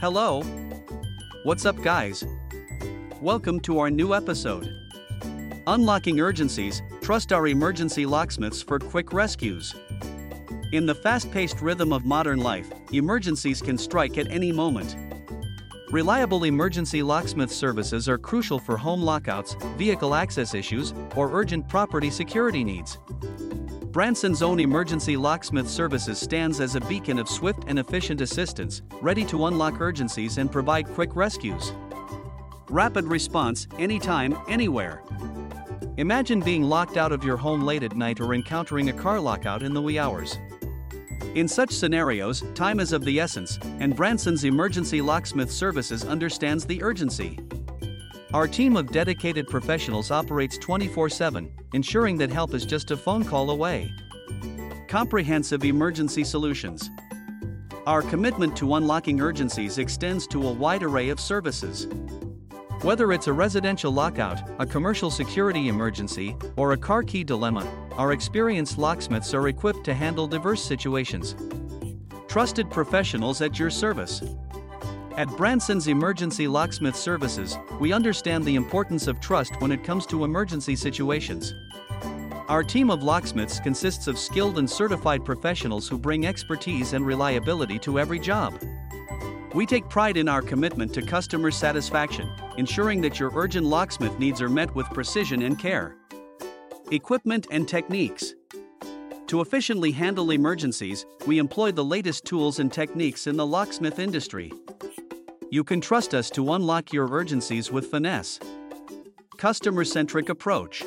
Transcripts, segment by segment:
Hello. What's up, guys? Welcome to our new episode. Unlocking urgencies, trust our emergency locksmiths for quick rescues. In the fast paced rhythm of modern life, emergencies can strike at any moment. Reliable emergency locksmith services are crucial for home lockouts, vehicle access issues, or urgent property security needs. Branson's own emergency locksmith services stands as a beacon of swift and efficient assistance, ready to unlock urgencies and provide quick rescues. Rapid response, anytime, anywhere. Imagine being locked out of your home late at night or encountering a car lockout in the wee hours. In such scenarios, time is of the essence, and Branson's emergency locksmith services understands the urgency. Our team of dedicated professionals operates 24 7, ensuring that help is just a phone call away. Comprehensive Emergency Solutions Our commitment to unlocking urgencies extends to a wide array of services. Whether it's a residential lockout, a commercial security emergency, or a car key dilemma, our experienced locksmiths are equipped to handle diverse situations. Trusted professionals at your service. At Branson's Emergency Locksmith Services, we understand the importance of trust when it comes to emergency situations. Our team of locksmiths consists of skilled and certified professionals who bring expertise and reliability to every job. We take pride in our commitment to customer satisfaction, ensuring that your urgent locksmith needs are met with precision and care. Equipment and techniques. To efficiently handle emergencies, we employ the latest tools and techniques in the locksmith industry. You can trust us to unlock your urgencies with finesse. Customer centric approach.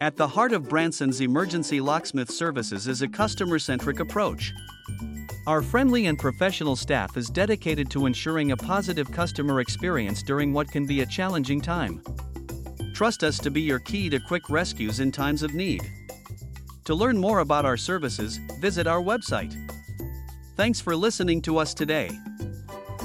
At the heart of Branson's emergency locksmith services is a customer centric approach. Our friendly and professional staff is dedicated to ensuring a positive customer experience during what can be a challenging time. Trust us to be your key to quick rescues in times of need. To learn more about our services, visit our website. Thanks for listening to us today.